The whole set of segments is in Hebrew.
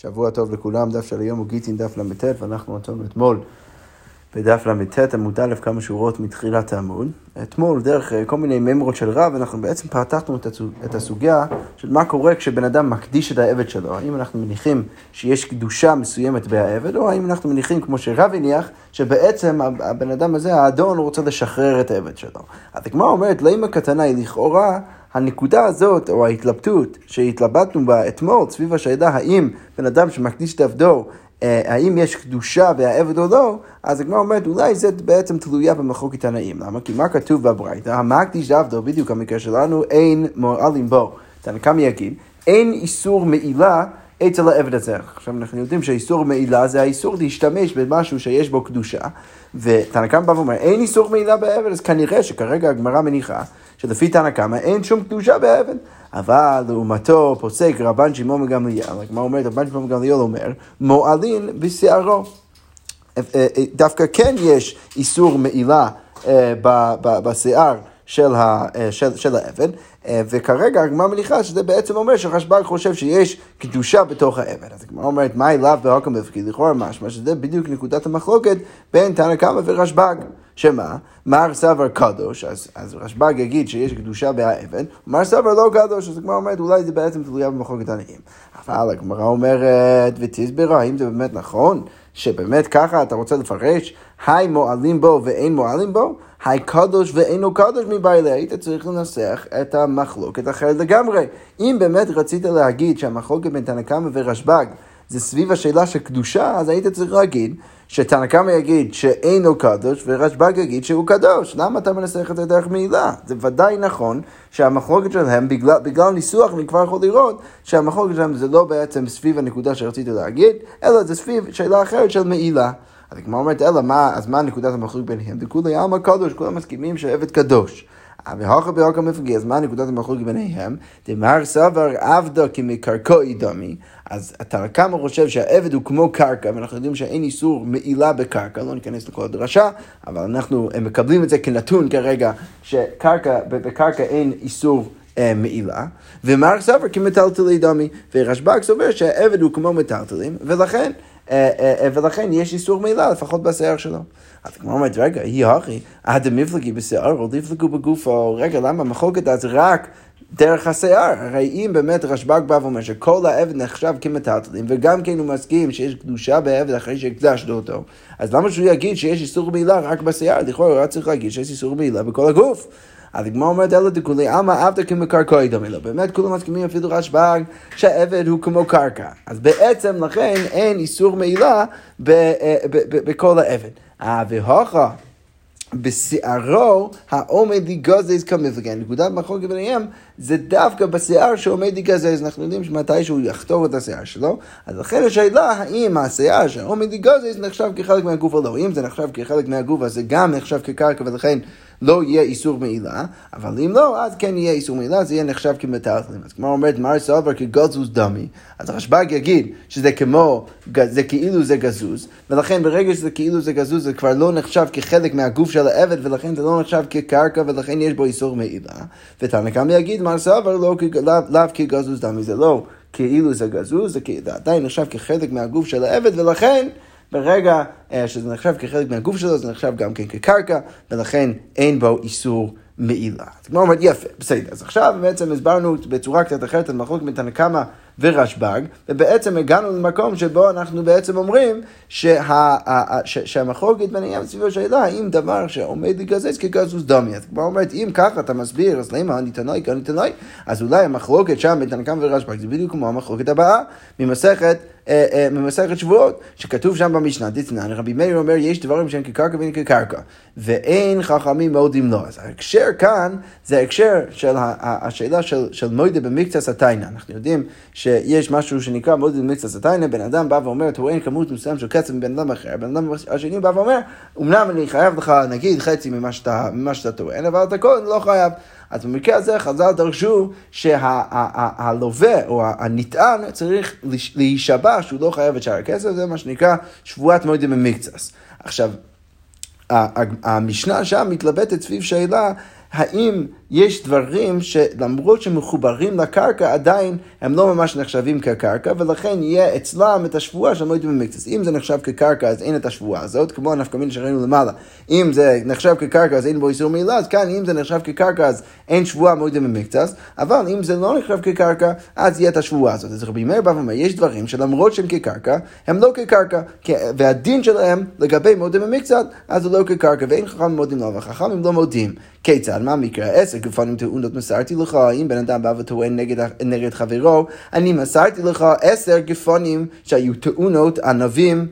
שבוע טוב לכולם, דף של היום הוא גיטין דף ל"ט, ואנחנו נתנו אתמול בדף ל"ט עמוד א' כמה שורות מתחילת העמוד. אתמול, דרך אה, כל מיני ממרות של רב, אנחנו בעצם פתחנו את הסוגיה של מה קורה כשבן אדם מקדיש את העבד שלו. האם אנחנו מניחים שיש קדושה מסוימת בעבד, או האם אנחנו מניחים, כמו שרב הניח, שבעצם הבן אדם הזה, האדון, רוצה לשחרר את העבד שלו. אז הגמרא אומרת, לאמא קטנה היא לכאורה... הנקודה הזאת, או ההתלבטות שהתלבטנו בה אתמול, סביב השאלה האם בן אדם שמקדיש את עבדו, אה, האם יש קדושה והעבד או לא, אז הגמרא אומרת, אולי זה בעצם תלויה במחלוקת תנאים. למה? כי מה כתוב בברייתא? המקדיש עבדו, בדיוק המקרה שלנו, אין מועלים בו. תנא קמא יגיד, אין איסור מעילה אצל העבד הזה. עכשיו אנחנו יודעים שהאיסור מעילה זה האיסור להשתמש במשהו שיש בו קדושה, ותנא קמא בא ואומר, אין איסור מעילה בעבד, אז כנראה שכרגע הגמרא מניחה שלפי תנא קמא אין שום קדושה בעבד. אבל לעומתו פוסק רבן שמעון מגמליאל, הגמרא אומרת, רבן שמעון מגמליאל אומר, מועלין בשערו. אה, אה, דווקא כן יש איסור מעילה אה, בשיער של, ה, של, של העבד, וכרגע הגמרא מניחה שזה בעצם אומר שרשב"ג חושב שיש קדושה בתוך העבד. אז הגמרא אומרת, מה אליו בהוקם בפקיד? לכאורה משמע שזה בדיוק נקודת המחלוקת בין תנא קמא ורשב"ג. שמה? מר סבר קדוש, אז, אז רשב"ג יגיד שיש קדושה בעבד, מר סבר לא קדוש, אז הגמרא אומרת, אולי זה בעצם תלויה במחלוקת עניים. אבל הגמרא אומרת, ותסברה, האם זה באמת נכון? שבאמת ככה אתה רוצה לפרש, היי מועלים בו ואין מועלים בו? היי קדוש ואינו קדוש מבעילה, היית צריך לנסח את המחלוקת אחרת לגמרי. אם באמת רצית להגיד שהמחלוקת בין תנא קמא ורשב"ג זה סביב השאלה של קדושה, אז היית צריך להגיד שתנא קמא יגיד שאינו קדוש, ורשב"ג יגיד שהוא קדוש. למה אתה מנסח את זה דרך מעילה? זה ודאי נכון שהמחלוקת שלהם, בגלל, בגלל ניסוח, אני כבר יכול לראות שהמחלוקת שלהם זה לא בעצם סביב הנקודה שרציתי להגיד, אלא זה סביב שאלה אחרת של מעילה. אז כמו אומרת, אלא מה, אז מה נקודת המחלוקת ביניהם? דכולי עלמא קדוש, כולם מסכימים שעבד קדוש. והוכר בהוקר מפגי, אז מה נקודת המחלוקת ביניהם? דמר סבר עבדה כמקרקעי דמי, אז התנא קמא חושב שהעבד הוא כמו קרקע, ואנחנו יודעים שאין איסור מעילה בקרקע, לא ניכנס לכל הדרשה, אבל אנחנו מקבלים את זה כנתון כרגע, שקרקע, בקרקע אין איסור אה, מעילה, ומר סבר כמטלטלי דמי, ורשב"ג סובר שהעבד הוא כמו מטלטלים, ולכן, אה, אה, ולכן יש איסור מעילה, לפחות בשיער שלו. אז כמו אומרת, רגע, היא הכי, עד המפלגי בשיער, או דפלגו בגופו, רגע, למה מחלוקת אז רק דרך השיער? הרי אם באמת רשב"ג בא ואומר שכל העבד נחשב כמטלטלים, וגם כן הוא מסכים שיש קדושה בעבד אחרי שהקדשנו אותו, אז למה שהוא יגיד שיש איסור מעילה רק בשיער? לכאורה הוא היה צריך להגיד שיש איסור מעילה בכל הגוף. אז הגמרא אומרת אלא דכולי עלמא עבדה כמקרקעי דומה לו. באמת כולם מסכימים אפילו רשב"ג שהעבד הוא כמו קרקע. אז בעצם לכן אין איסור מעילה אה, בכל העבד. והוכה בשערו העומד לגזז כמפלגן. נקודת מחלוקת ביניהם זה דווקא בשיער שעומד לגזז. אנחנו יודעים שמתי שהוא יחתור את השיער שלו, אז לכן השאלה האם השיער שעומד לגזז נחשב כחלק מהגוף או לא. אם זה נחשב כחלק מהגוף אז זה גם נחשב כקרקע ולכן לא יהיה איסור מעילה, אבל אם לא, אז כן יהיה איסור מעילה, זה יהיה נחשב כמטלטלים. אז כמו אומרת, מר סובר כגזוז דמי, אז הרשב"ג יגיד שזה כמו, זה כאילו זה גזוז, ולכן ברגע שזה כאילו זה גזוז, זה כבר לא נחשב כחלק מהגוף של העבד, ולכן זה לא נחשב כקרקע, ולכן יש בו איסור מעילה. ותנא קמא יגיד, מר סובר לא, לאו כגזוז דמי, זה לא כאילו זה גזוז, זה עדיין נחשב כחלק מהגוף של העבד, ולכן... ברגע אה, שזה נחשב כחלק מהגוף שלו, זה נחשב גם כן כקרקע, ולכן אין בו איסור מעילה. אז כמו אומרת, יפה, בסדר. אז עכשיו בעצם הסברנו בצורה קצת אחרת את תנא קמא ורשב"ג, ובעצם הגענו למקום שבו אנחנו בעצם אומרים שה, ש, שהמחלוקת ביניהם סביב השאלה האם דבר שעומד לגזז כגזוז דמי. אז כבר אומרת, אם ככה אתה מסביר, אז למה אני תנאי, כאן תנאי, אז אולי המחלוקת שם בין תנא קמא ורשב"ג זה בדיוק כמו המחלוקת הבאה ממסכת ממסכת שבועות, שכתוב שם במשנה, דתנן, רבי מאיר אומר, יש דברים שהם כקרקע ואין כקרקע, ואין חכמים מודים לו. אז ההקשר כאן זה ההקשר של השאלה של, של מוידה במקצה סטיינה. אנחנו יודעים שיש משהו שנקרא מוידה במקצה סטיינה, בן אדם בא ואומר, טוען כמות מסוים של קצב מבן אדם אחר, בן אדם השני בא ואומר, אמנם אני חייב לך נגיד חצי ממה שאתה, טוען, אבל אתה לא חייב. אז במקרה הזה חז"ל דרשו שהלווה או הנטען צריך להישבע שהוא לא חייב את שאר הכסף, זה מה שנקרא שבועת מועדים במקצס. עכשיו, המשנה שם מתלבטת סביב שאלה האם יש דברים שלמרות שמחוברים לקרקע, עדיין הם לא ממש נחשבים כקרקע, ולכן יהיה אצלם את השבועה של מועד במקצת. אם זה נחשב כקרקע, אז אין את השבועה הזאת, כמו הנפקא שראינו למעלה. אם זה נחשב כקרקע, אז אין בו איסור מילה, אז כאן אם זה נחשב כקרקע, אז אין שבועה מועד במקצת, אבל אם זה לא נחשב כקרקע, אז יהיה את השבועה הזאת. אז רבי מאיר בא ואומר, יש דברים שלמרות שהם כקרקע, הם לא כקרקע, והדין שלהם לגבי מועד במקצת, אז זה לא כקרקע, ואין חכם מודים לו, וחכמים לא מודים. כיצד? מה מקרה? עשר גפנים טעונות מסרתי לך, אם בן אדם בא וטוען נגד, נגד חברו, אני מסרתי לך עשר גפנים שהיו טעונות ענבים.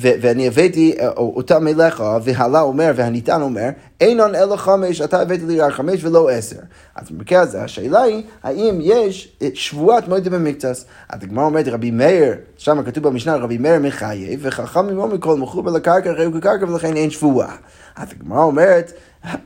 ואני הבאתי אה, אותם אליך, והלה אומר, והניתן אומר, אינון אלא חמש, אתה הבאתי לי רק חמש ולא עשר. אז במקרה הזה השאלה היא, האם יש שבועת מועד במקצס? אז הגמרא אומרת, רבי מאיר, שם כתוב במשנה, רבי מאיר מחייב, וחכם אומר מכל מחובר לקרקע, ראו כקרקע, ולכן אין שבועה. אז הגמרא אומרת,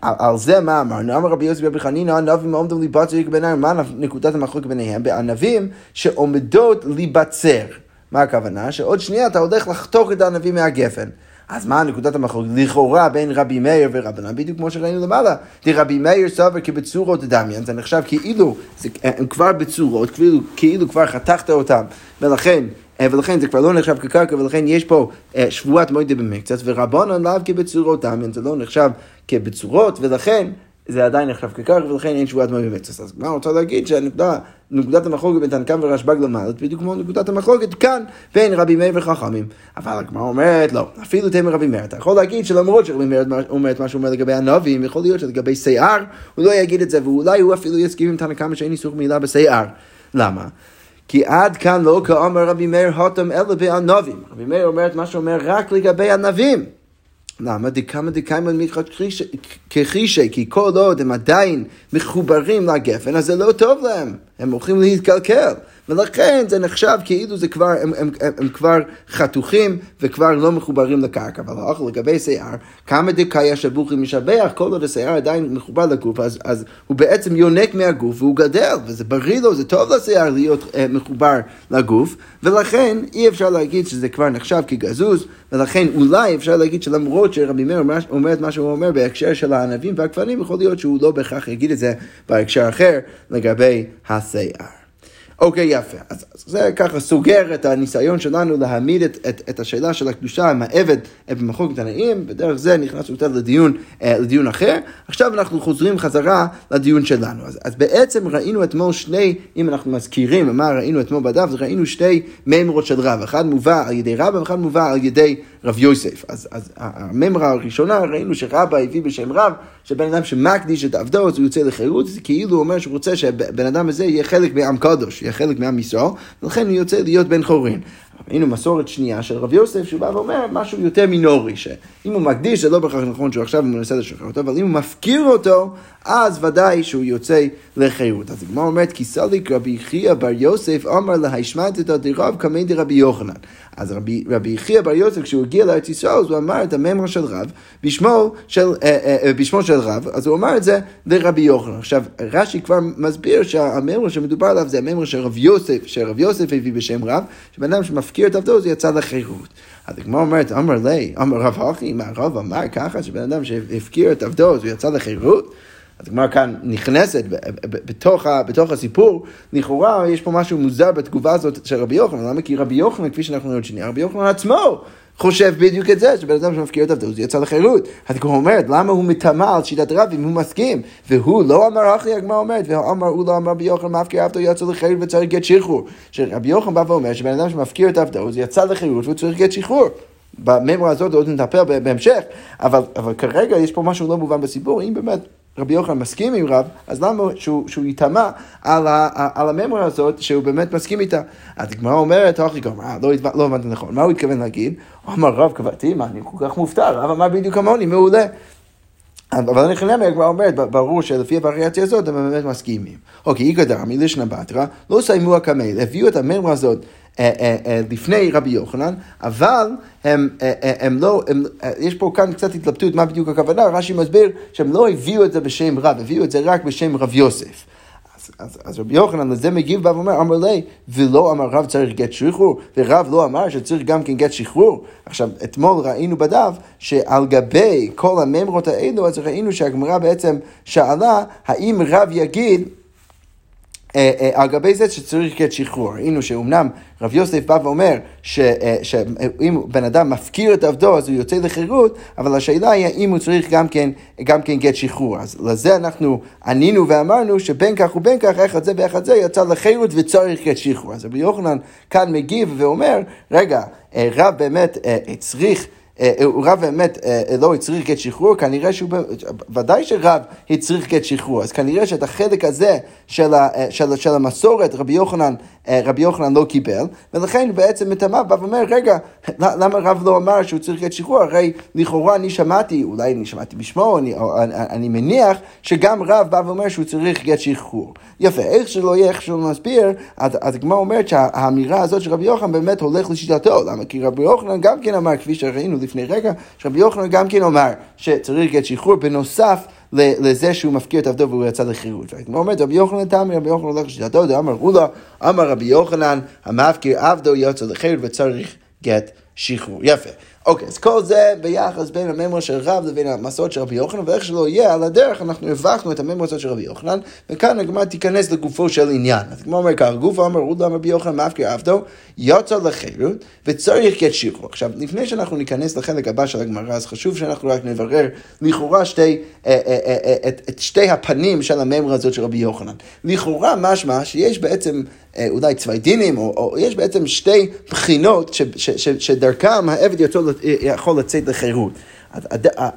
על זה מה אמרנו? אמר רבי יוסי רבי חנינא, ענבים עומדים להיבצר ביניהם, מה נקודת המחלוקת ביניהם? בענבים שעומדות להיבצר. מה הכוונה? שעוד שנייה אתה הולך לחתוך את הענבים מהגפן. אז מה נקודת המחלוקת? לכאורה בין רבי מאיר ורבנן, בדיוק כמו שראינו למעלה. רבי מאיר סובר כבצורות דמיין, זה נחשב כאילו, זה, הם כבר בצורות, כאילו, כאילו כבר חתכת אותם, ולכן אה, ולכן זה כבר לא נחשב כקרקע, ולכן יש פה אה, שבועת מועד במקצת, ורבנן לאו כבצורות דמיין, זה לא נחשב כבצורות, ולכן זה עדיין נחשב כקרקע, ולכן אין שבועת מועד במקצת. אז מה רוצה להגיד שנקודת המחלוקת בין תנקם ורשב"ג למעלת, בדיוק כמו נקודת המחלוקת כאן בין רבי מאיר וחכמים. אבל הגמרא אומרת, לא, אפילו תמר רבי מאיר. אתה יכול להגיד שלמרות שרבי מאיר אומר את מה שהוא אומר לגבי הנביאים, יכול להיות שלגבי שיער, הוא לא יגיד את זה, ואולי הוא אפילו יסכים עם תנקם שאין איסור מילה בשיער. למה? כי עד כאן לא כאומר רבי מאיר הותם אלא בענבים. רבי מאיר אומר את מה שאומר רק לגבי ענבים. למה? דקמא דקיימא מתחת כחישי, כי כל עוד הם עדיין מחוברים לגפן, אז זה לא טוב להם, הם הולכים להתקלקל. ולכן זה נחשב כאילו זה כבר, הם, הם, הם, הם כבר חתוכים וכבר לא מחוברים לקרקע. אבל האוכל לגבי שיער, כמה דקאי שבוכי משבח, כל עוד השיער עדיין מחובר לגוף, אז, אז הוא בעצם יונק מהגוף והוא גדל, וזה בריא לו, זה טוב לשיער להיות uh, מחובר לגוף, ולכן אי אפשר להגיד שזה כבר נחשב כגזוז, ולכן אולי אפשר להגיד שלמרות שרבי מאיר אומר את מה שהוא אומר בהקשר של הענבים והכפנים, יכול להיות שהוא לא בהכרח יגיד את זה בהקשר אחר לגבי השיער. אוקיי, יפה. אז, אז זה ככה סוגר את הניסיון שלנו להעמיד את, את, את השאלה של הקדושה עם העבד במחלוקת הנעים, ודרך זה נכנס יותר לדיון, אה, לדיון אחר. עכשיו אנחנו חוזרים חזרה לדיון שלנו. אז, אז בעצם ראינו אתמול שני, אם אנחנו מזכירים מה ראינו אתמול בדף, ראינו שתי מימרות של רב, אחד מובא על ידי רבא ואחד מובא על ידי רב יוסף. אז, אז הממרה הראשונה ראינו שרבא הביא בשם רב, שבן אדם שמקדיש את עבדו אז הוא יוצא לחירות, זה כאילו אומר שהוא רוצה שהבן אדם הזה יהיה חלק מעם קדוש, יהיה חלק מעם ישראל, ולכן הוא יוצא להיות בן חורין. ראינו מסורת שנייה של רב יוסף, שהוא בא ואומר משהו יותר מינורי, שאם הוא מקדיש, זה לא בהכרח נכון שהוא עכשיו מנסה לשחרר אותו, אבל אם הוא מפקיר אותו, אז ודאי שהוא יוצא לחירות. אז הגמרא אומרת, כי סליק רבי חייא בר יוסף אמר לה, השמעת את הדרב כמי דרבי יוחנן. אז רבי, רבי חייא בר יוסף, כשהוא הגיע לארץ ישראל, אז הוא אמר את הממרה של רב בשמו של, אה, אה, אה, בשמו של רב, אז הוא אמר את זה לרבי יוחנן. עכשיו, רש"י כבר מסביר שהממרה שמדובר עליו זה הממרה של רב יוסף, שרב יוסף הביא בשם רב, שבן אדם שמפקיר את עבדו, זה יצא לחירות. אז הגמרא אומרת, אמר לי, אמר רב הכי, מה רב אמר ככה, שבן אדם שהפקיר את עבדו, הוא יצא לחירות? אז הגמרא כאן נכנסת בתוך, בתוך הסיפור, לכאורה יש פה משהו מוזר בתגובה הזאת של רבי יוחנן, למה? כי רבי יוחנן, כפי שאנחנו רואים שנייה, רבי יוחנן עצמו חושב בדיוק את זה, שבן אדם שמפקיר את עבדו, זה יצא לחירות. אז הגמרא אומרת, למה הוא מטמא על שיטת רב אם הוא מסכים? והוא לא אמר אחי, הגמרא אומרת, ואמר, הוא לא אמר רבי יוחנן, מפקיר עבדו יצא לחירות וצריך גט שחרור. שרבי יוחנן בא ואומר שבן אדם שמפקיר את עבדו, זה יצא לחירות והוא צריך גט שחרור. בממרה הזאת עוד נטפל בהמשך, אבל, אבל כרגע יש פה משהו לא מובן בסיפור, אם באמת רבי יוחנן מסכים עם רב, אז למה שהוא, שהוא יטמע על, על הממורה הזאת שהוא באמת מסכים איתה? אז הגמרא אומרת, אוכי גמרא, לא, לא הבנתי נכון, מה הוא התכוון להגיד? הוא אמר, רב קבעתי, מה, אני כל כך מופתע, רב אמר בדיוק כמוני, מעולה. אבל אני חושב, כבר אומרת, ברור שלפי הווריאציה הזאת הם באמת מסכימים. אוקיי, איגא דרמי בתרא, לא סיימו הקמל, הביאו את הממרה הזאת אה, אה, אה, לפני רבי יוחנן, אבל הם, הם לא, הם, יש פה כאן קצת התלבטות מה בדיוק הכוונה, רש"י מסביר שהם לא הביאו את זה בשם רב, הביאו את זה רק בשם רב יוסף. אז, אז, אז רבי יוחנן לזה מגיב בא ואומר, אמר לי, ולא אמר רב צריך גט שחרור, ורב לא אמר שצריך גם כן גט שחרור. עכשיו, אתמול ראינו בדף שעל גבי כל הממרות האלו, אז ראינו שהגמרא בעצם שאלה, האם רב יגיד אה, אה, על גבי זה שצריך גט שחרור. ראינו שאומנם רב יוסף בא ואומר אה, שאם בן אדם מפקיר את עבדו אז הוא יוצא לחירות, אבל השאלה היא האם הוא צריך גם כן, גם כן גט שחרור. אז לזה אנחנו ענינו ואמרנו שבין כך ובין כך, אחד זה ואחד זה יצא לחירות וצריך גט שחרור. אז רבי יוחנן כאן מגיב ואומר, רגע, רב באמת צריך... אה, אה, רב באמת אה, לא הצריך גט שחרור, כנראה שהוא, ודאי שרב הצריך גט שחרור, אז כנראה שאת החלק הזה של, ה, של, של המסורת רבי יוחנן, רבי יוחנן לא קיבל, ולכן בעצם מטמא בא ואומר, רגע, למה רב לא אמר שהוא צריך גט שחרור? הרי לכאורה אני שמעתי, אולי אני שמעתי בשמו, אני, אני, אני מניח שגם רב בא ואומר שהוא צריך גט שחרור. יפה, איך שלא יהיה, איך שלא נסביר, אז הגמרא אומרת שהאמירה הזאת של רבי יוחנן באמת הולך לשיטתו, למה? כי רבי יוחנן גם כן אמר, כפי שראינו לפני רגע, שרבי יוחנן גם כן אומר שצריך גט שחרור בנוסף לזה שהוא מפקיר את עבדו והוא יצא לחירות. הגמרא אומרת, רבי יוחנן תמי, רבי יוחנן הולך לשיטתו, אמר רולה, אמר רבי יוחנן, המפקיר עבדו יוצא לחירות וצריך גט שחרור. יפה. אוקיי, אז כל זה ביחס בין הממור של רב לבין המסורת של רבי יוחנן, ואיך שלא יהיה, על הדרך אנחנו הבכנו את הממור של רבי יוחנן, וכאן הגמרא תיכנס לגופו של עניין. אז הגמרא אומר ככה, גופו אמר רות רבי יוחנן מאפקר עבדו, יוצא לחירות, וצריך שחרור. עכשיו, לפני שאנחנו ניכנס לחלק הבא של הגמרא, אז חשוב שאנחנו רק נברר לכאורה שתי, אה, אה, אה, את, את שתי הפנים של הממור הזאת של רבי יוחנן. לכאורה משמע שיש בעצם אולי צווי דינים, או, או יש בעצם שתי בחינות ש, ש, ש, שדרכם העבד יכול לצאת לחירות.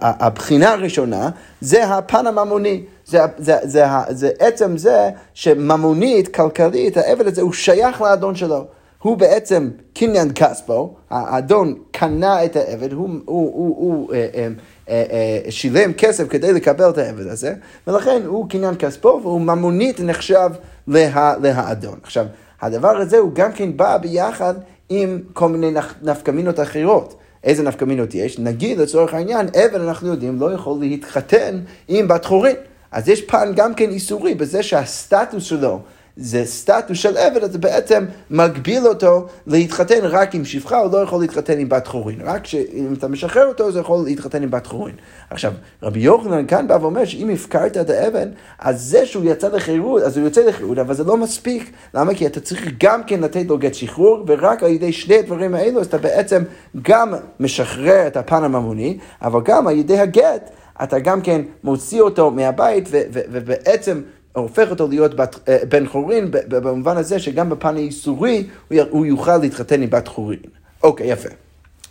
הבחינה הראשונה זה הפן הממוני. זה, זה, זה, זה, זה עצם זה שממונית, כלכלית, העבד הזה הוא שייך לאדון שלו. הוא בעצם קניין כספו, האדון קנה את העבד, הוא, הוא, הוא, הוא אה, אה, אה, אה, שילם כסף כדי לקבל את העבד הזה, ולכן הוא קניין כספו והוא ממונית נחשב לה, להאדון. עכשיו, הדבר הזה הוא גם כן בא ביחד עם כל מיני נפקמינות אחרות. איזה נפקמינות יש? נגיד לצורך העניין, עבד אנחנו יודעים לא יכול להתחתן עם בת חורין. אז יש פן גם כן איסורי בזה שהסטטוס שלו זה סטטוס של עבד, אז זה בעצם מגביל אותו להתחתן רק עם שפחה, הוא לא יכול להתחתן עם בת חורין. רק אם אתה משחרר אותו, זה יכול להתחתן עם בת חורין. עכשיו, רבי יוחנן כאן בא ואומר שאם הפקרת את האבן, אז זה שהוא יצא לחירות, אז הוא יוצא לחירות, אבל זה לא מספיק. למה? כי אתה צריך גם כן לתת לו גט שחרור, ורק על ידי שני הדברים האלו, אז אתה בעצם גם משחרר את הפן הממוני, אבל גם על ידי הגט. אתה גם כן מוציא אותו מהבית, ובעצם הופך אותו להיות בת, אה, בן חורין במובן הזה שגם בפן האיסורי הוא יוכל להתחתן עם בת חורין. אוקיי, יפה.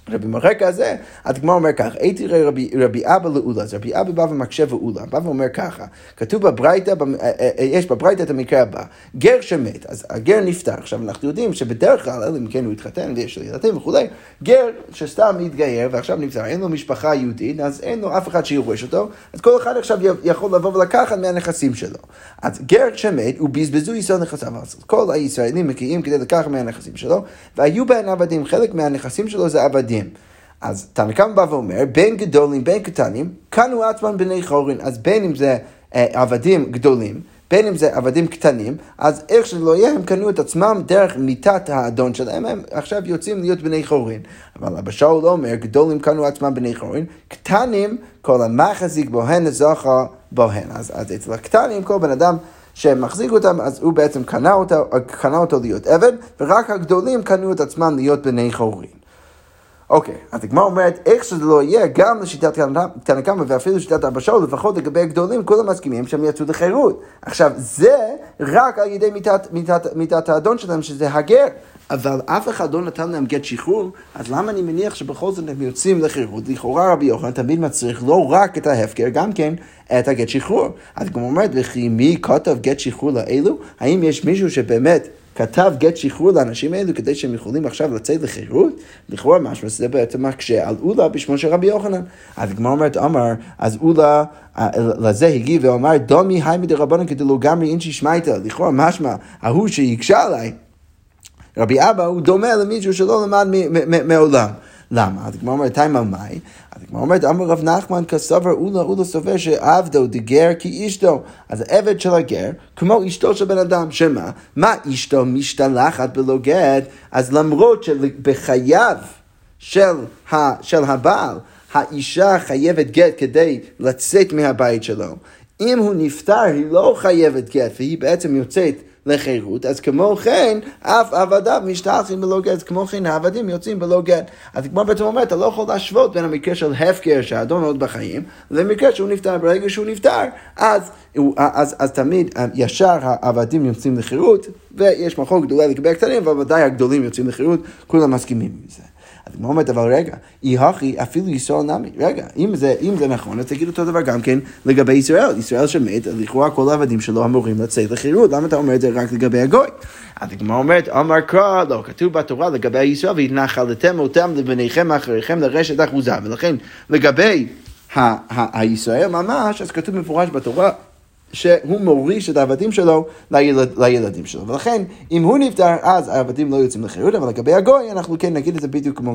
ברקע הזה, הגמרא אומר ככה, הייתי ראה רבי, רבי אבא לאולה, אז רבי אבא בא ומקשה ואולה, בא ואומר ככה, כתוב בברייתא, אה, אה, יש בברייתא את המקרה הבא, גר שמת, אז הגר נפטר, עכשיו אנחנו יודעים שבדרך כלל, אלא אם כן הוא התחתן ויש לו ילדים וכולי, גר שסתם מתגייר ועכשיו נפטר, אין לו משפחה יהודית, אז אין לו אף אחד שיורש אותו, אז כל אחד עכשיו יכול לבוא ולקחת מהנכסים שלו. אז גר שמת, הוא בזבזו יסוד נכסיו, אז כל הישראלים מגיעים כדי לקחת מהנכסים שלו, והיו בהן עבדים, חלק מהנכסים שלו זה עבדים. עבדים. אז תנא קמא בא ואומר, בין גדולים בין קטנים, קנו עצמם בני חורין. אז בין אם זה אה, עבדים גדולים, בין אם זה עבדים קטנים, אז איך שלא יהיה, הם קנו את עצמם דרך מיתת האדון שלהם, הם עכשיו יוצאים להיות בני חורין. אבל אבא שאול אומר, גדולים קנו עצמם בני חורין, קטנים, כל המחזיק בוהן זכה בוהן. אז, אז אצל הקטנים, כל בן אדם שמחזיק אותם, אז הוא בעצם קנה אותו, קנה אותו להיות עבד, ורק הגדולים קנו את עצמם להיות בני חורין. אוקיי, אז הגמרא אומרת, איך שזה לא יהיה, גם לשיטת תנא קמא ואפילו לשיטת אבא שאול, לפחות לגבי הגדולים, כולם מסכימים שהם יצאו לחירות. עכשיו, זה רק על ידי מיתת, מיתת, מיתת האדון שלהם, שזה הגר. אבל אף אחד לא נתן להם גט שחרור, אז למה אני מניח שבכל זאת הם יוצאים לחירות? לכאורה רבי יוחנן תמיד מצריך לא רק את ההפקר, גם כן את הגט שחרור. אז כמו אומרת, וכי מי כתב גט שחרור לאלו? האם יש מישהו שבאמת... כתב גט שחרור לאנשים האלו כדי שהם יכולים עכשיו לצאת לחירות? לכאורה משמע שזה בעצם מקשה על אולה בשמו של רבי יוחנן. אז הגמרא אומרת, אמר, אז אולה אה, לזה הגיב ואמר, דומי היי מדי רבנן כדי לא גמרי אינשי שמייתא. לכאורה משמע, ההוא שהקשה עליי, רבי אבא הוא דומה למישהו שלא למד מעולם. למה? אז הגמרא אומרת, תימא מאי? אז הגמרא אומרת, אמר רב נחמן כסבר אולה אולה סובר שעבדו דגר כי אשתו. אז העבד של הגר, כמו אשתו של בן אדם, שמה? מה אשתו משתלחת בלא גט? אז למרות שבחייו של, ה, של הבעל, האישה חייבת גט כדי לצאת מהבית שלו. אם הוא נפטר, היא לא חייבת גט, והיא בעצם יוצאת לחירות, אז כמו כן, אף עבדיו משתלחים בלא גט, כמו כן העבדים יוצאים בלא גט. אז כמו בעצם אומר, אתה לא יכול להשוות בין המקרה של הפקר שהאדון עוד בחיים, למקרה שהוא נפטר. ברגע שהוא נפטר, אז, אז, אז, אז תמיד ישר העבדים יוצאים לחירות, ויש מחוק גדולה לגבי הקטנים, אבל ודאי הגדולים יוצאים לחירות, כולם מסכימים עם זה. אז הגמרא אומרת, אבל רגע, אי הכי אפילו ישראל נמי. רגע, אם זה, אם זה נכון, אז תגיד אותו דבר גם כן לגבי ישראל. ישראל שמת, לכאורה כל העבדים שלו אמורים לצאת לחירות. למה אתה אומר את זה רק לגבי הגוי? אז הגמרא אומרת, אמר קרא, לא, כתוב בתורה לגבי ישראל, והתנחלתם אותם לבניכם אחריכם לרשת אחוזה. ולכן, לגבי הישראל ממש, אז כתוב מפורש בתורה. שהוא מוריש את העבדים שלו לילד, לילדים שלו. ולכן, אם הוא נפטר, אז העבדים לא יוצאים לחירות, אבל לגבי הגוי, אנחנו כן נגיד את זה בדיוק כמו.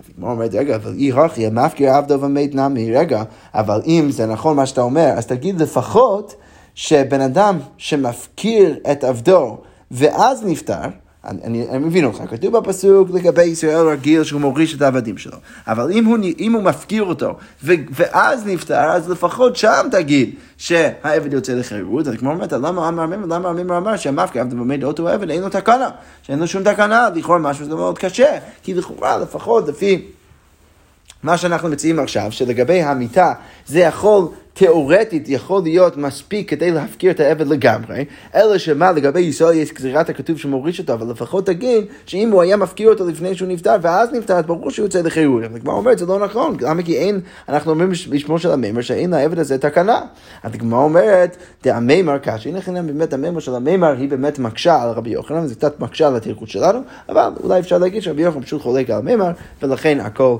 אז הגמרא אומרת, רגע, אבל אי הכי, המפקיר עבדו ומת נמי, רגע, אבל אם זה נכון מה שאתה אומר, אז תגיד לפחות שבן אדם שמפקיר את עבדו ואז נפטר, אני, אני מבין אותך, כתוב בפסוק לגבי ישראל רגיל שהוא מוריש את העבדים שלו, אבל אם הוא, אם הוא מפקיר אותו ו, ואז נפטר, אז לפחות שם תגיד שהעבד יוצא לחירות, אז כמו אומרת, למה אמר מימר, למה מימר אמר שהמפקיר עבד במד אותו עבד, אין לו תקנה, שאין לו שום תקנה, לכאורה משהו זה מאוד קשה, כי לכאורה לפחות לפי... מה שאנחנו מציעים עכשיו, שלגבי המיטה זה יכול תיאורטית יכול להיות מספיק כדי להפקיר את העבד לגמרי, אלא שמה לגבי ישראל יש גזירת הכתוב שמוריש אותו, אבל לפחות תגיד שאם הוא היה מפקיר אותו לפני שהוא נפטר ואז נפטר, אז ברור שהוא יוצא לחירות. הגמרא אומרת זה לא נכון, למה כי אין, אנחנו אומרים בשמו של המימר שאין לעבד הזה תקנה. הגמרא אומרת, דהמימר קשה, הנה חינם באמת המימר של המימר היא באמת מקשה על רבי יוחנן, זה קצת מקשה על התירחות שלנו, אבל אולי אפשר להגיד שרבי יוחנן פשוט חולק על המימר, ולכן הכל...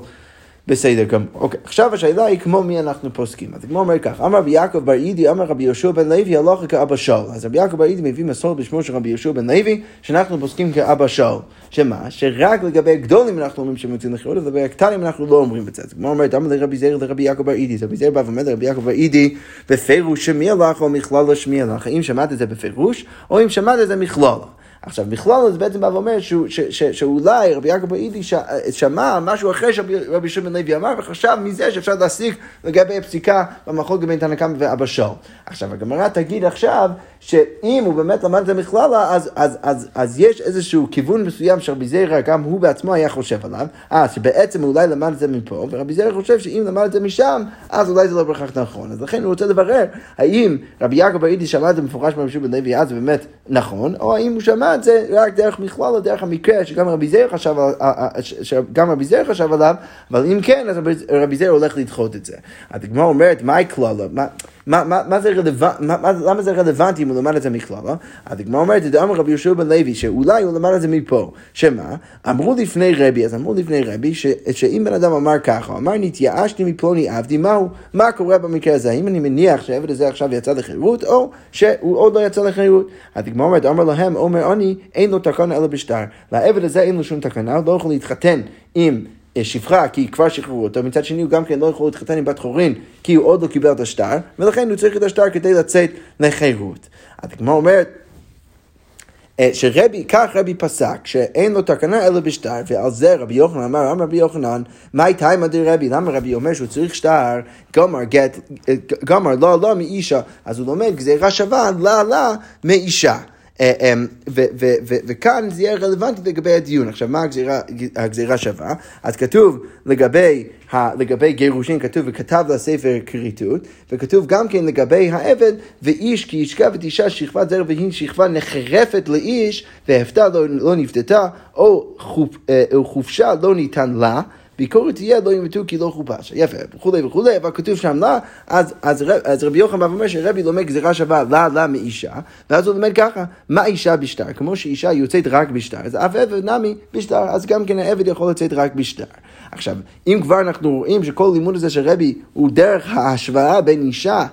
בסדר גמור. אוקיי, עכשיו השאלה היא כמו מי אנחנו פוסקים. אז הגמור אומר כך, אמר רבי יעקב בר אידי, אמר רבי יהושע בן לוי, הלכה כאבא שאול. אז רבי יעקב בר אידי מביא מסורת בשמו של רבי יהושע בן לוי, שאנחנו פוסקים כאבא שאול. שמה? שרק לגבי הגדולים אנחנו אומרים שהם יוצאים לחירות, ולגבי הקטנים אנחנו לא אומרים את זה. אז הגמור אומרת, אמר לרבי זר לרבי יעקב בר אידי. רבי זר בא ואומר לרבי יעקב בר אידי, בפירוש שמי הלך או מכללה שמי הלך. האם שמעת את זה בפירוש, או אם שמעת את זה מכללה. עכשיו, בכלל זה בעצם בא ואומר שאולי רבי יעקב באידי שמע משהו אחרי שרבי שמעון לוי אמר, וחשב מזה שאפשר להסיק לגבי הפסיקה במחלוקת בין תנא קמא ואבא שאול. עכשיו, הגמרא תגיד עכשיו שאם הוא באמת למד את המכללה, אז, אז, אז, אז יש איזשהו כיוון מסוים שרבי זרע גם הוא בעצמו היה חושב עליו, אה, שבעצם אולי למד את זה מפה, ורבי זרע חושב שאם למד את זה משם, אז אולי זה לא בהכרח נכון. אז לכן הוא רוצה לברר האם רבי יעקב באידי שמע את זה מפורש ברבי שמעון לוי, אז באמת נכון, או האם הוא שמע את זה רק דרך מכללה, דרך המקרה שגם רבי זרע חשב, שגם רבי זרע חשב עליו, אבל אם כן, אז רבי זרע הולך לדחות את זה. הגמרא אומרת, מהי כללה? למה זה רלוונטי אם הוא למד את זה מכללה? אז הגמרא אומרת, זה אמר רבי יהושע בן לוי, שאולי הוא למד את זה מפה. שמה? אמרו לפני רבי, אז אמרו לפני רבי, שאם בן אדם אמר ככה, אמר נתייאשתי מפלוני עבדי, מהו? מה קורה במקרה הזה? האם אני מניח שהעבד הזה עכשיו יצא לחירות, או שהוא עוד לא יצא לחירות? אז הגמרא אומרת, אמר להם, אומר אני, אין לו תקנה אלא בשטר. לעבד הזה אין לו שום תקנה, הוא לא יכול להתחתן עם שפחה, כי כבר שחררו אותו, מצד שני הוא גם כן לא יכול להתחתן עם בת חורין, כי הוא עוד לא קיבל את השטר, ולכן הוא צריך את השטר כדי לצאת לחירות. אז הגמרא אומרת, אה, שרבי, כך רבי פסק, שאין לו תקנה אלא בשטר, ועל זה רבי יוחנן אמר, אמר רבי יוחנן, מהי תימא דרבי, למה רבי אומר שהוא צריך שטר, גמר גט, אה, גמר לא לא מאישה, אז הוא לומד גזירה שווה, לה לה מאישה. אה, אמ, וכאן זה יהיה רלוונטי לגבי הדיון. עכשיו, מה הגזירה, הגזירה שווה? אז כתוב לגבי, לגבי גירושין, כתוב וכתב לספר כריתות, וכתוב גם כן לגבי העבד, ואיש כי ישכב את אישה שכבת זרע והיא שכבה נחרפת לאיש, והפתה לא, לא נפתתה, או חופ, אה, חופשה לא ניתן לה. ביקורת תהיה לא ימתו כי לא חופש. יפה, וכולי וכולי, אבל כתוב שם לה, אז, אז, אז רבי יוחנן בא ואומר שרבי לומד גזירה שווה לה לה מאישה, ואז הוא לומד ככה, מה אישה בשטר? כמו שאישה יוצאת רק בשטר, אז אף עבד נמי בשטר, אז גם כן העבד יכול לצאת רק בשטר. עכשיו, אם כבר אנחנו רואים שכל לימוד הזה של רבי הוא דרך ההשוואה בין אישה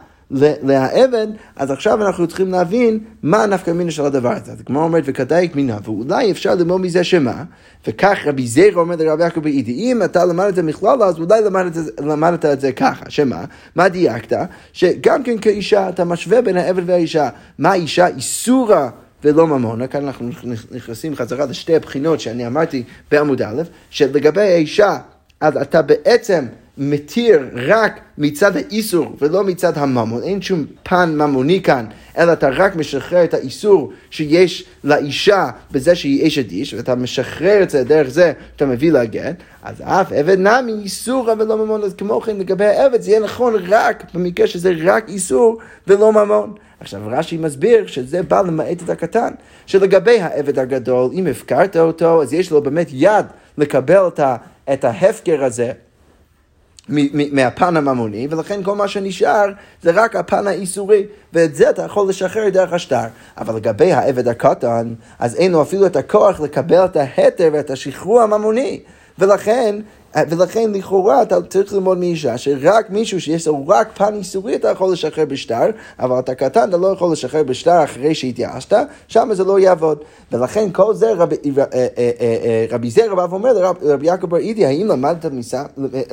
לעבד, אז עכשיו אנחנו צריכים להבין מה הנפקא מינה של הדבר הזה. אז הגמרא אומרת, וכדאיק מינה, ואולי אפשר ללמוד מזה שמה, וכך רבי זירא אומר לרבי יעקב באידי, אם אתה למד את זה מכללה, אז אולי למדת, למדת את זה ככה, שמה? מה דייקת? שגם כן כאישה, אתה משווה בין העבד והאישה. מה אישה איסורה ולא ממונה, כאן אנחנו נכנסים חזרה לשתי הבחינות שאני אמרתי בעמוד א', שלגבי האישה, אז אתה בעצם מתיר רק מצד האיסור ולא מצד הממון, אין שום פן ממוני כאן, אלא אתה רק משחרר את האיסור שיש לאישה בזה שהיא אשת איש, ואתה משחרר את זה דרך זה שאתה מביא לה גט, אז אף עבד נמי איסור ולא ממון, אז כמו כן לגבי העבד זה יהיה נכון רק במקרה שזה רק איסור ולא ממון. עכשיו רש"י מסביר שזה בא למעט את הקטן, שלגבי העבד הגדול, אם הפקרת אותו, אז יש לו באמת יד לקבל את ההפקר הזה. מהפן הממוני, ולכן כל מה שנשאר זה רק הפן האיסורי, ואת זה אתה יכול לשחרר דרך השטר. אבל לגבי העבד הקטן, אז אין לו אפילו את הכוח לקבל את ההתר ואת השחרור הממוני, ולכן ולכן לכאורה אתה צריך ללמוד מאישה שרק מישהו שיש לו רק פן איסורי אתה יכול לשחרר בשטר, אבל אתה קטן אתה לא יכול לשחרר בשטר אחרי שהתייאשת, שם זה לא יעבוד. ולכן כל זה רבי, אה, אה, אה, רבי זרע בא ואומר לרבי יעקב בר אידי, האם למדת, מסם,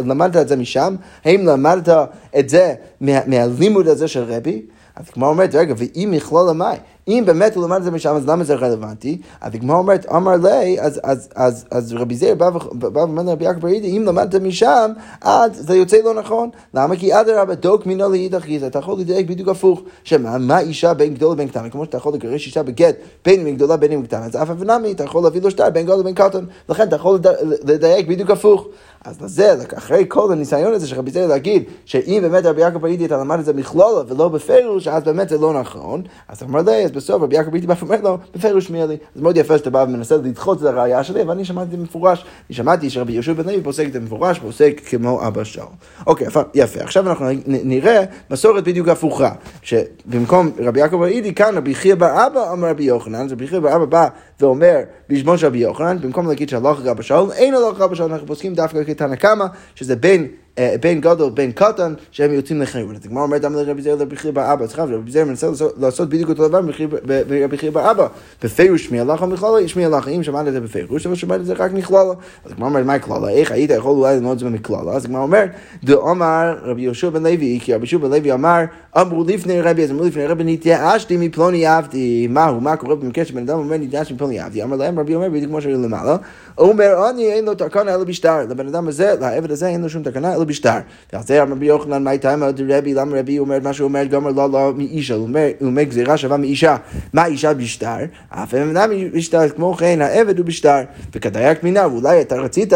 למדת את זה משם? האם למדת את זה מה, מהלימוד הזה של רבי? אז הגמרא אומרת, רגע, ואם יכלול המים, אם באמת הוא למד את זה משם, אז למה זה רלוונטי? אז הגמרא אומרת, אמר לי, אז, אז, אז, אז רבי זיר בא ואומר לרבי יעקב ברידי, אם למדת משם, אז זה יוצא לא נכון. למה? כי אדרבה, דוק מינו לאידך גיזה, אתה יכול לדייק בדיוק הפוך. שמה, מה אישה בין גדול לבין קטן? כמו שאתה יכול לגרש אישה בגט, בין אם גדולה בין אם קטן, אז אף אבנמי, אתה יכול להביא לו שטר בין גדול לבין קטן. לכן אתה יכול לדייק בדיוק הפוך. אז לזה, אחרי כל הניסיון הזה של רבי זיר להגיד, שאם באמת רבי יעקב ברידי אתה למד את זה מכלולה ולא בפירוש, אז באמת זה לא נכון. אז אמר לי, אז בסוף רבי יעקב ביטי בא ואומר לו, בפירוש מי לי. אז מאוד יפה שאתה בא ומנסה לדחות את הראייה שלי, אבל אני שמעתי את זה מפורש. אני שמעתי שרבי יהושע בן לוי פוסק את זה מפורש, פוסק כמו אבא שאול. אוקיי, יפה. עכשיו אנחנו נראה מסורת בדיוק הפוכה, שבמקום רבי יעקב באידי, כאן רבי חייא בר אבא אמר רבי יוחנן, אז רבי חייא בר אבא בא ואומר בשמו של רבי יוחנן, במקום להגיד שהלוך רבי שאול, אין הלוך רבי שאול, אנחנו פוסקים דווקא כתנא קמא, שזה בין אה, בין גדול בין קטן, שהם יוצאים לחירות. אז הגמרא אומרת, למה לרבי זר לרבי חייא באבא? סליחה, רבי זר מנסה לעשות בדיוק אותו דבר ברבי חייא באבא. בפירוש שמי הלכה מכללה, שמי הלכה, אם שמעת את זה בפירוש, אבל שמעת את זה רק מכללה. אז הגמרא אומרת, מהי כללה? איך היית יכול אולי ללמוד את זה מכללה? אז הגמרא אומרת, דאמר רבי יהושע בן לוי, כי רבי יהושע בן לוי אמר, אמרו לפני רבי, אז אמרו לפני רבי, נתייאשתי מפלוני עבדי. מהו, מה קורה במקרה שבן אדם אומר, נתייאשתי מפלוני עבדי? אמר להם, רבי אומר, בדיוק כמו שהיו למעלה, אומר, אני אין לו תקנה אלא בשטר. לבן אדם הזה, לעבד הזה אין לו שום תקנה אלא בשטר. ועל זה אמר רבי יוחנן, מה הייתה אמרת רבי, למה רבי אומר מה שהוא אומר, גמר לא לא מאישה, הוא אומר גזירה שווה מאישה. מה אישה בשטר? אף אם אינם בשטר, כמו כן העבד הוא בשטר. וכדייק מינה, ואולי אתה רצית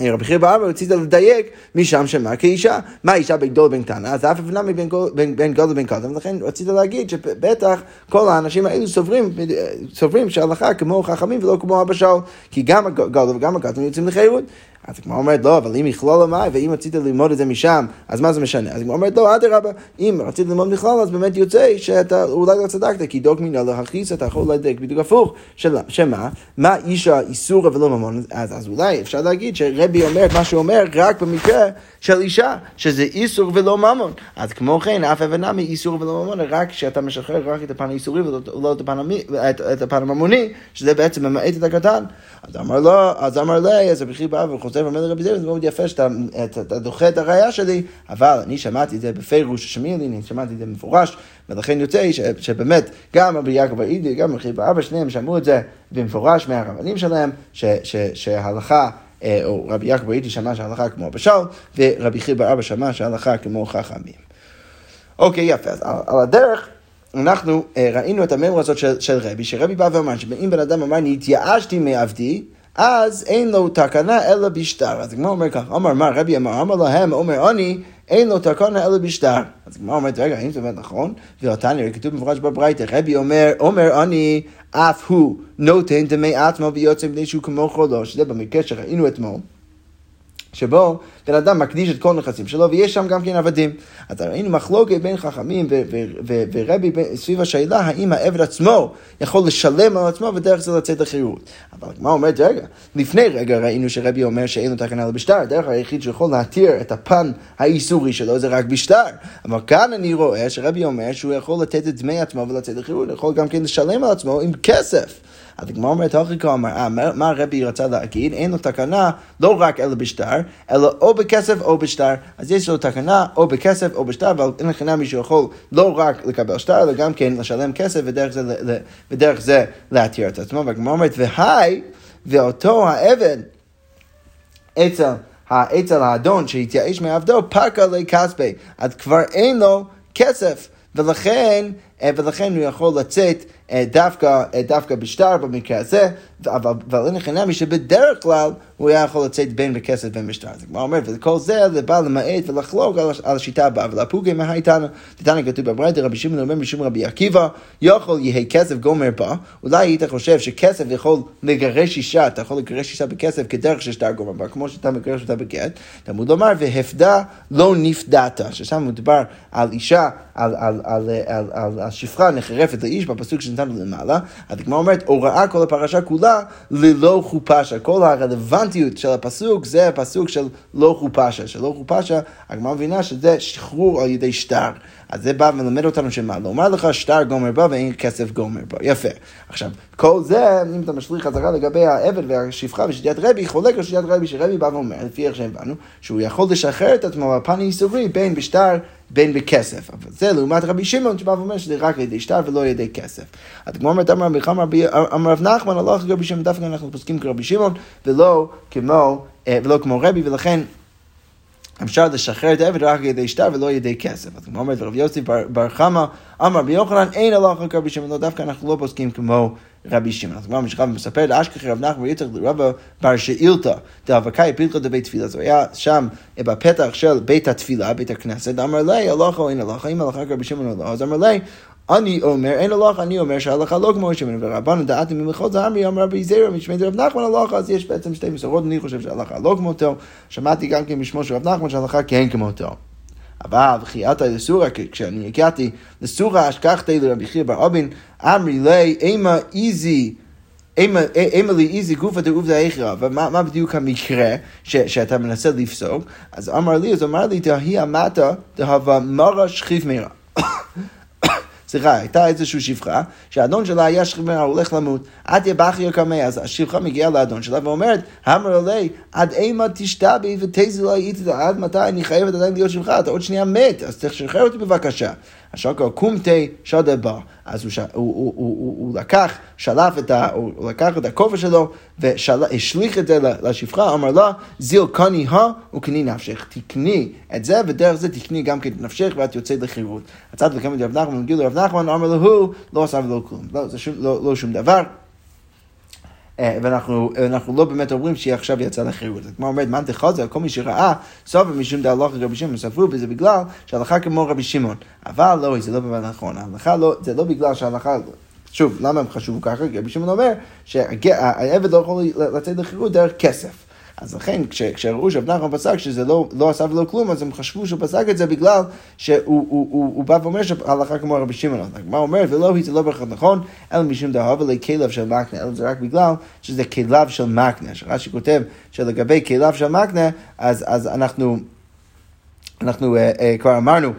רבי חייא באבא רצית לדייק משם שמה כאישה. מה אישה בין גדול ובין קטנה? אז אף אחד בין גדול ובין קטנה, ולכן רצית להגיד שבטח כל האנשים האלו סוברים, סוברים שההלכה כמו חכמים ולא כמו אבא שאול, כי גם הגדול וגם הקטן יוצאים לחירות. אז הגמרא אומרת, לא, אבל אם יכלול המים, ואם רצית ללמוד את זה משם, אז מה זה משנה? אז הגמרא אומרת, לא, אדרבה, אם רצית ללמוד מכלול, אז באמת יוצא שאתה אולי לא צדקת, כי דוק מינה להכניס, אתה יכול לדייק בדיוק הפוך. שמה? מה אישה איסור ולא ממון? אז, אז אולי אפשר להגיד שרבי אומר את מה שהוא אומר רק במקרה של אישה, שזה איסור ולא ממון. אז כמו כן, אף אבן נמי איסור ולא ממון, רק כשאתה משחרר רק את הפן האיסורי ולא את הפן, את, את הפן הממוני, שזה בעצם ממעט את הקטן. אז אמר לו, אז אמר לי, אז חוזר ואומר לרבי זרע, זה מאוד יפה שאתה דוחה את הראייה שלי, אבל אני שמעתי את זה בפירוש ששמיע לי, אני שמעתי את זה במפורש, ולכן יוצא שבאמת גם רבי יעקב האידי, גם רבי באבא, שניהם שמעו את זה במפורש מהרבנים שלהם, שההלכה... אה, או רבי יעקב האידי שמע שההלכה כמו אבא שאול, ורבי חייא אבא שמע שההלכה כמו חכמים. אוקיי, יפה, אז על, על הדרך אנחנו uh, ראינו את המימור הזאת של, של רבי, שרבי בא ואמר שאם בן אדם אמר, אני התייאשתי מעבדי, אז אין לו תקנה אלא בשטר. אז הגמרא אומר כך, אמר מה רבי אמר, אמר להם, אומר אני, אין לו תקנה אלא בשטר. אז הגמרא אומרת, רגע, האם זה באמת נכון? ועתניא, כתוב במפורש בברייתא, רבי אומר, אומר אני, אף הוא נותן דמי עצמו ויוצא מפני שהוא כמו חולו, שזה במקרה שראינו אתמול. שבו בן אדם מקדיש את כל הנכסים שלו, ויש שם גם כן עבדים. אז ראינו מחלוקת בין חכמים ורבי סביב השאלה האם העבד עצמו יכול לשלם על עצמו ודרך זה לצאת לחירות. אבל מה אומרת, רגע, לפני רגע ראינו שרבי אומר שאין לו תקנה לבשטר, הדרך היחיד שיכול להתיר את הפן האיסורי שלו זה רק בשטר. אבל כאן אני רואה שרבי אומר שהוא יכול לתת את דמי עצמו ולצאת לחירות, יכול גם כן לשלם על עצמו עם כסף. אז הגמרא אומרת, הוכיקו אמר, אה, מה הרבי רצה להגיד? אין לו תקנה לא רק אלא בשטר, אלא או בכסף או בשטר. אז יש לו תקנה או בכסף או בשטר, אבל אין לכם מישהו יכול לא רק לקבל שטר, אלא גם כן לשלם כסף, ודרך זה, ודרך זה להתיר את עצמו. והגמרא אומרת, והי, ואותו העבד אצל אצל האדון שהתייאש מעבדו, פקע לכספי, אז כבר אין לו כסף, ולכן, ולכן הוא יכול לצאת אה, דווקא, אה, דווקא בשטר במקרה הזה, אבל אין לכם נמי שבדרך כלל הוא היה יכול לצאת בין בכסף ובין בשטר. אז הגמרא אומרת, וכל זה זה בא למעט ולחלוק על, על השיטה הבאה. ולפוגי מה הייתנו? תתנו כתוב בברייתא רבי שמעון אומר משום רבי עקיבא, יכול יהא כסף גומר בה. אולי היית חושב שכסף יכול לגרש אישה, אתה יכול לגרש אישה בכסף כדרך ששטר גומר בה, כמו שאתה מגרש אותה בגט. תלמוד לומר, והפדה לא נפדת, ששם מדובר על אישה, על, על, על, על, על, על שפחה נחרפת לאיש בפסוק שנתנו למעלה. הדגמר אומרת, הוראה כל הפרשה כולה ללא חופשה. כל הרלוונטיות של הפסוק זה הפסוק של לא חופשה. שלא חופשה, הגמרא מבינה שזה שחרור על ידי שטר. אז זה בא ומלמד אותנו שמה? לומר לך שטר גומר בה ואין כסף גומר בה. יפה. עכשיו, כל זה, אם אתה משליך חזרה לגבי העבד והשפחה ושיטת רבי, חולק על שיטת רבי, שרבי בא ואומר, לפי איך שהבנו, שהוא יכול לשחרר את עצמו בפן האיסורי בין בשטר בין בכסף. אבל זה לעומת רבי שמעון שבא ואומר שזה רק על ידי שטר ולא על ידי כסף. אז כמו אומרת אמר רבי רב נחמן, הלך רבי שמעון, דווקא אנחנו פוסקים כרבי שמעון, ולא כמו, אה, ולא כמו רבי, ולכן אפשר לשחרר את העבד רק על ידי שטר ולא על ידי כסף. אז כמו אומרת רבי יוסי בר חמא, אמר רבי יוחנן, אין הלכה כרבי שמעון, לא דווקא אנחנו לא פוסקים כמו רבי שמעון. אז כמו משכב מספר לאשכחי רב נחמן יצחק לרבא בר שאילתא, דאבקאי פילקא דבית תפילה. אז הוא היה שם בפתח של בית התפילה, בית הכנסת, אמר לי, הלכה או אין הלכה, אם הלכה כרבי שמעון או לא, אז אמר לי, אני אומר, אין הלכה, אני אומר שההלכה לא כמו שמעון, ורבנו דעתי ממלכות זה אמרי, אמר רבי זרע, משמי רב נחמן הלכה, אז יש בעצם שתי מסורות, אני חושב שההלכה לא כמותו, שמעתי גם כן משמו של רב נחמן שההלכה כן כמותו. אבל חייתא לסורה, כשאני הגעתי לסורה, אשכחתי לרבי חייא בר אבין, אמרי לי, אימה איזי, אימה לי איזי גופא דעובדא איכרא, ומה בדיוק המקרה שאתה מנסה לפסוק? אז אמר לי, אז אמר לי, דהי אמתא דהבה מרא שכיב מירא. סליחה, הייתה איזושהי שפחה, שהאדון שלה היה שכיב הוא הולך למות, עד יבחי קמא, אז השפחה מגיעה לאדון שלה ואומרת, המר עלי, עד אימה תשתבי ותזי לא הייתי, עד מתי אני חייבת עדיין להיות שפחה, אתה עוד שנייה מת, אז תשחרר אותי בבקשה. השוקר קומטי שדה בה. אז הוא. הוא, הוא, הוא, הוא, לקח, שלף את ה... הוא לקח את הכובע שלו והשליך את זה לשפחה, אמר לה, זיל קני ה וקני נפשך. תקני את זה, ודרך זה תקני גם כן את נפשך ואת יוצאת לחירות. הצד וקמת לרב נחמן, מגיע לרב נחמן, אמר לו, הוא לא עשה ולא כלום. לא, זה שום, לא, לא שום דבר. אה, ואנחנו לא באמת אומרים שהיא עכשיו יצאה לחירות. כמו אומרת, מאן דחזה, כל מי שראה, סובר משום דהלכה רבי שמעון, ספרו בזה בגלל שההלכה כמו רבי שמעון. אבל לא, זה לא באמת נכון. ההלכה לא, זה לא בגלל שההלכה... שוב, למה הם חשבו ככה? רבי שמעון אומר שהעבד לא יכול לצאת לחירות דרך כסף. אז לכן, כשראו שרב נחמן פסק שזה לא, לא עשה ולא כלום, אז הם חשבו שהוא פסק את זה בגלל שהוא הוא, הוא, הוא בא ואומר שהלכה כמו רבי שמעון. הגמרא אומרת, ולא היא, זה לא בהכרח נכון, אלא משום דהבה לכליו של מקנה, אלא זה רק בגלל שזה כליו של מקנה. שרש"י כותב שלגבי כליו של מקנה, אז, אז אנחנו, אנחנו uh, uh, כבר אמרנו,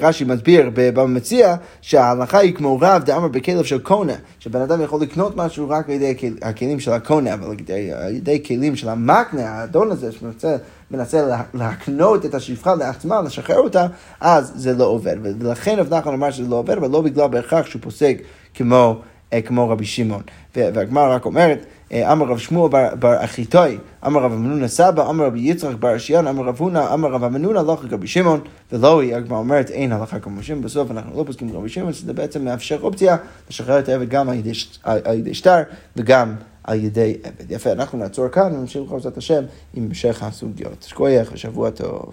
רש"י מסביר במציע שההלכה היא כמו רב דאמר בכלב של קונה, שבן אדם יכול לקנות משהו רק על ידי הכלים של הקונה, אבל על ידי כלים של המקנה, האדון הזה שמנסה מנסה להקנות את השפחה לעצמה, לשחרר אותה, אז זה לא עובד. ולכן רב נחמן אמר שזה לא עובד, אבל לא בגלל בהכרח שהוא פוסק כמו, אה, כמו רבי שמעון. והגמרא רק אומרת, אה, אמר רב שמואל בר אחיתוי, אמר רב אמנונה סבא, אמר רבי יצחק בר אשיין, אמר רב הונא, אמר רב אמנונה הלכה כרבי שמעון, ולא היא, הגמרא אומרת, אין הלכה כרבי שמעון, בסוף אנחנו לא פוסקים כרבי שמעון, שזה בעצם מאפשר אופציה לשחרר את העבד גם על ידי שטר וגם על ידי עבד. יפה, אנחנו נעצור כאן ונמשיך בעזרת השם עם המשך הסוגיות. שכוייך ושבוע טוב.